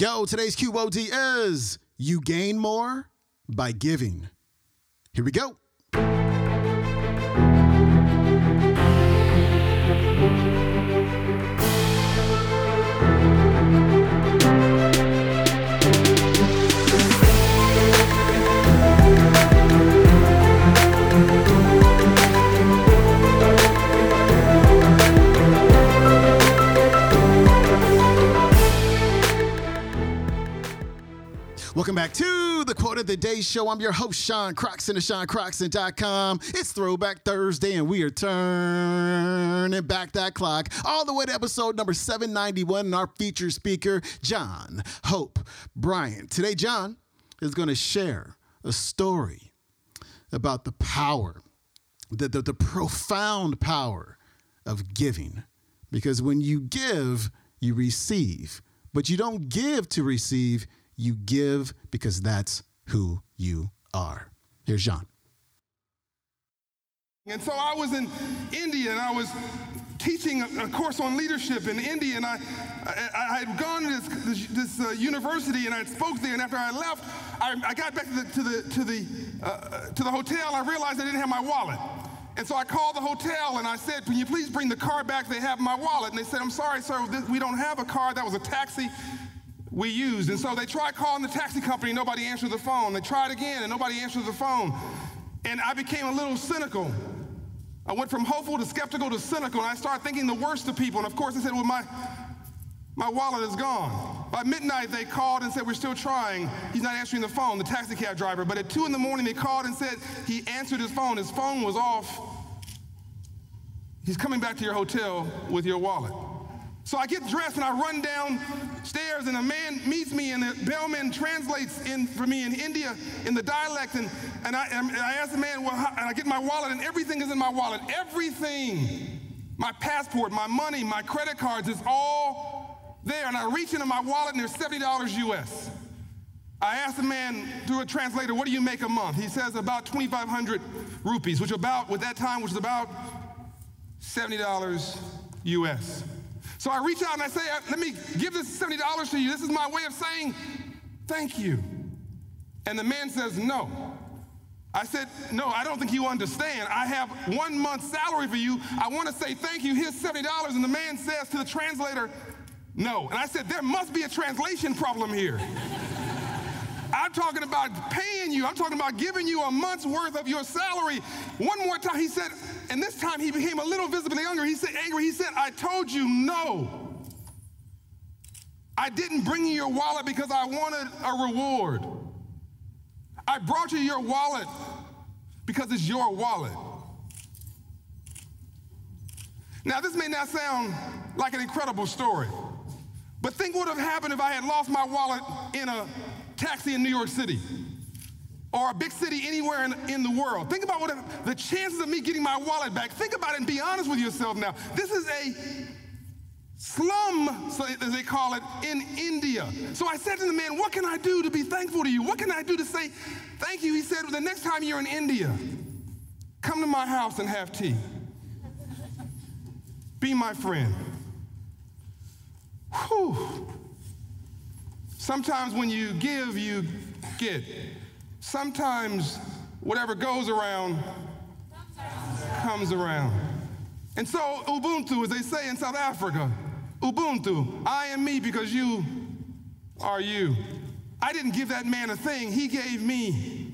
Yo, today's QOD is You Gain More by Giving. Here we go. Back to the Quote of the Day Show. I'm your host, Sean Croxton of SeanCroxton.com. It's Throwback Thursday, and we are turning back that clock all the way to episode number 791. And our featured speaker, John Hope Bryant. Today, John is going to share a story about the power, the, the, the profound power of giving. Because when you give, you receive. But you don't give to receive, you give because that's who you are. Here's John. And so I was in India and I was teaching a, course on leadership in India and I, I, I had gone to this, this, this uh, university and I spoke there and after I left, I, I got back to the, to the, to the, uh, to the hotel I realized I didn't have my wallet. And so I called the hotel and I said, can you please bring the car back? They have my wallet. And they said, I'm sorry, sir, we don't have a car. That was a taxi we used. And so they tried calling the taxi company, nobody answered the phone. They tried again and nobody answered the phone. And I became a little cynical. I went from hopeful to skeptical to cynical, and I started thinking the worst of people. And of course, I said, Well, my, my wallet is gone. By midnight, they called and said, We're still trying. He's not answering the phone, the taxi cab driver. But at 2 in the morning, they called and said he answered his phone. His phone was off. He's coming back to your hotel with your wallet. So I get dressed and I run downstairs, and a man meets me, and the bellman translates in for me in India in the dialect. And, and, I, and I ask the man, well, how, and I get my wallet, and everything is in my wallet. Everything. My passport, my money, my credit cards is all there. And I reach into my wallet, and there's $70 US. I asked the man through a translator, what do you make a month? He says about 2,500 rupees, which about, with that time, which is about $70 US. So I reach out and I say, uh, let me give this $70 to you. This is my way of saying thank you. And the man says, no. I said, no, I don't think you understand. I have one month's salary for you. I want to say thank you. Here's $70. And the man says to the translator, no. And I said, there must be a translation problem here. I'm talking about paying you. I'm talking about giving you a month's worth of your salary. One more time, he said, and this time he became a little visibly angry. He said, angry. He said, I told you no. I didn't bring you your wallet because I wanted a reward. I brought you your wallet because it's your wallet. Now, this may not sound like an incredible story, but think what would have happened if I had lost my wallet in a taxi in New York City or a big city anywhere in, in the world. Think about what the chances of me getting my wallet back. Think about it and be honest with yourself now. This is a slum, as they call it, in India. So I said to the man, What can I do to be thankful to you? What can I do to say thank you? He said, well, The next time you're in India, come to my house and have tea. Be my friend. Whew. Sometimes when you give, you get. Sometimes whatever goes around comes around. And so, Ubuntu, as they say in South Africa, Ubuntu, I am me because you are you. I didn't give that man a thing, he gave me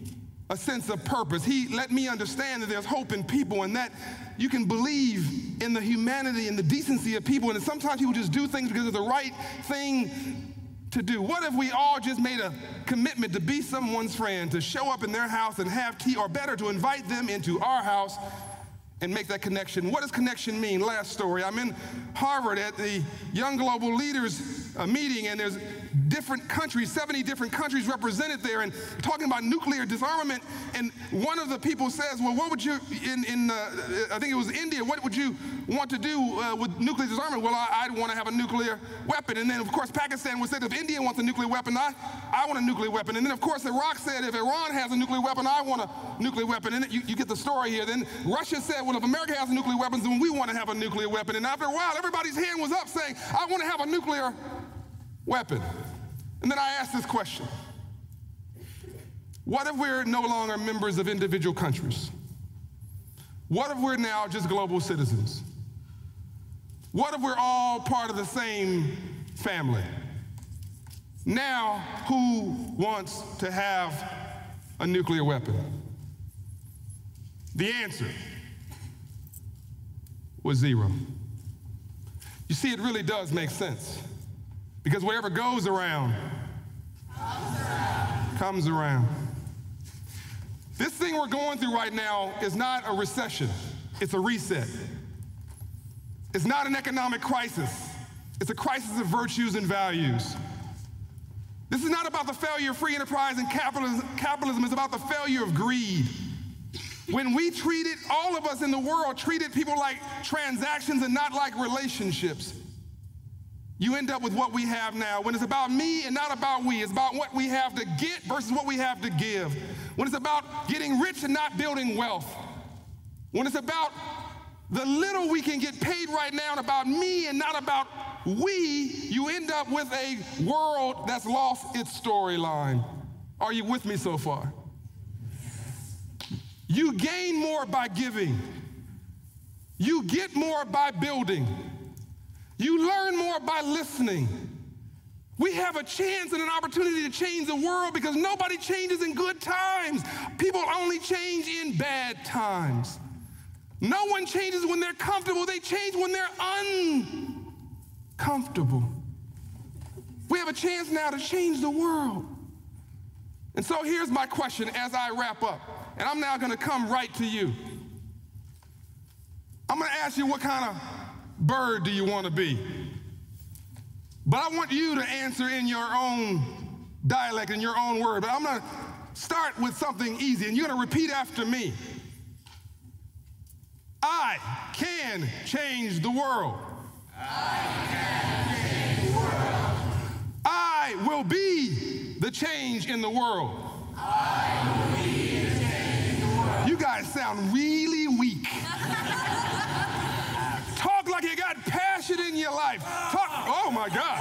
a sense of purpose. He let me understand that there's hope in people and that you can believe in the humanity and the decency of people. And sometimes people just do things because it's the right thing to do? What if we all just made a commitment to be someone's friend, to show up in their house and have tea, or better, to invite them into our house and make that connection? What does connection mean? Last story. I'm in Harvard at the Young Global Leaders uh, meeting, and there's different countries, 70 different countries represented there, and talking about nuclear disarmament. And one of the people says, Well, what would you, in, in uh, I think it was India, what would you want to do uh, with nuclear disarmament? Well, I, would want to have a nuclear weapon. And then, of course, Pakistan would say, If India wants a nuclear weapon, I, I want a nuclear weapon. And then, of course, Iraq said, If Iran has a nuclear weapon, I want a nuclear weapon. And you, you get the story here. Then Russia said, Well, if America has nuclear weapons, then we want to have a nuclear weapon. And after a while, everybody's hand was up saying, I want to have a nuclear weapon. And then I asked this question What if we're no longer members of individual countries? What if we're now just global citizens? What if we're all part of the same family? Now, who wants to have a nuclear weapon? The answer was zero. You see, it really does make sense. Because whatever goes around comes around. This thing we're going through right now is not a recession, it's a reset. It's not an economic crisis, it's a crisis of virtues and values. This is not about the failure of free enterprise and capitalism, capitalism, it's about the failure of greed. When we treated, all of us in the world treated people like transactions and not like relationships, you end up with what we have now. When it's about me and not about we, it's about what we have to get versus what we have to give. When it's about getting rich and not building wealth. When it's about the little we can get paid right now and about me and not about we, you end up with a world that's lost its storyline. Are you with me so far? You gain more by giving. You get more by building. You learn more by listening. We have a chance and an opportunity to change the world because nobody changes in good times. People only change in bad times. No one changes when they're comfortable, they change when they're uncomfortable. We have a chance now to change the world. And so here's my question as I wrap up. And I'm now going to come right to you. I'm going to ask you what kind of bird do you want to be? But I want you to answer in your own dialect, in your own word. But I'm going to start with something easy, and you're going to repeat after me. I can change the world. I can change the world. I will be the change in the world. I will be You guys sound really weak. Talk like you got passion in your life. Talk, oh my God.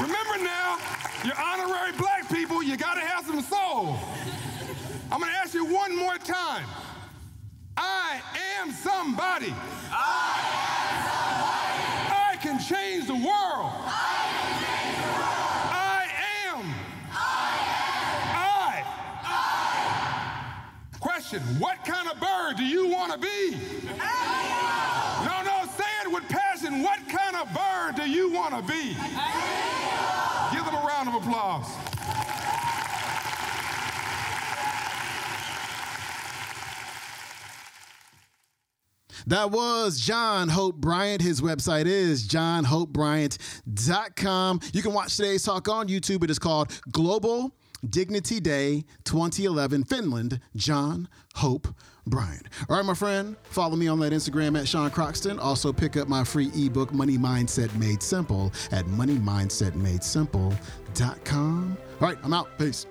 Remember now, you're honorary black people, you gotta have some soul. I'm gonna ask you one more time. I am somebody. I am somebody. I can change the world. I can change the world. I am. I I. am. I. Question What kind of bird do you want to be? No, no, say it with passion. What kind of bird do you want to be? Give them a round of applause. That was John Hope Bryant. His website is johnhopebryant.com. You can watch today's talk on YouTube. It is called Global Dignity Day 2011 Finland, John Hope Bryant. All right, my friend, follow me on that Instagram at Sean Croxton. Also, pick up my free ebook, Money Mindset Made Simple, at moneymindsetmadesimple.com. All right, I'm out. Peace.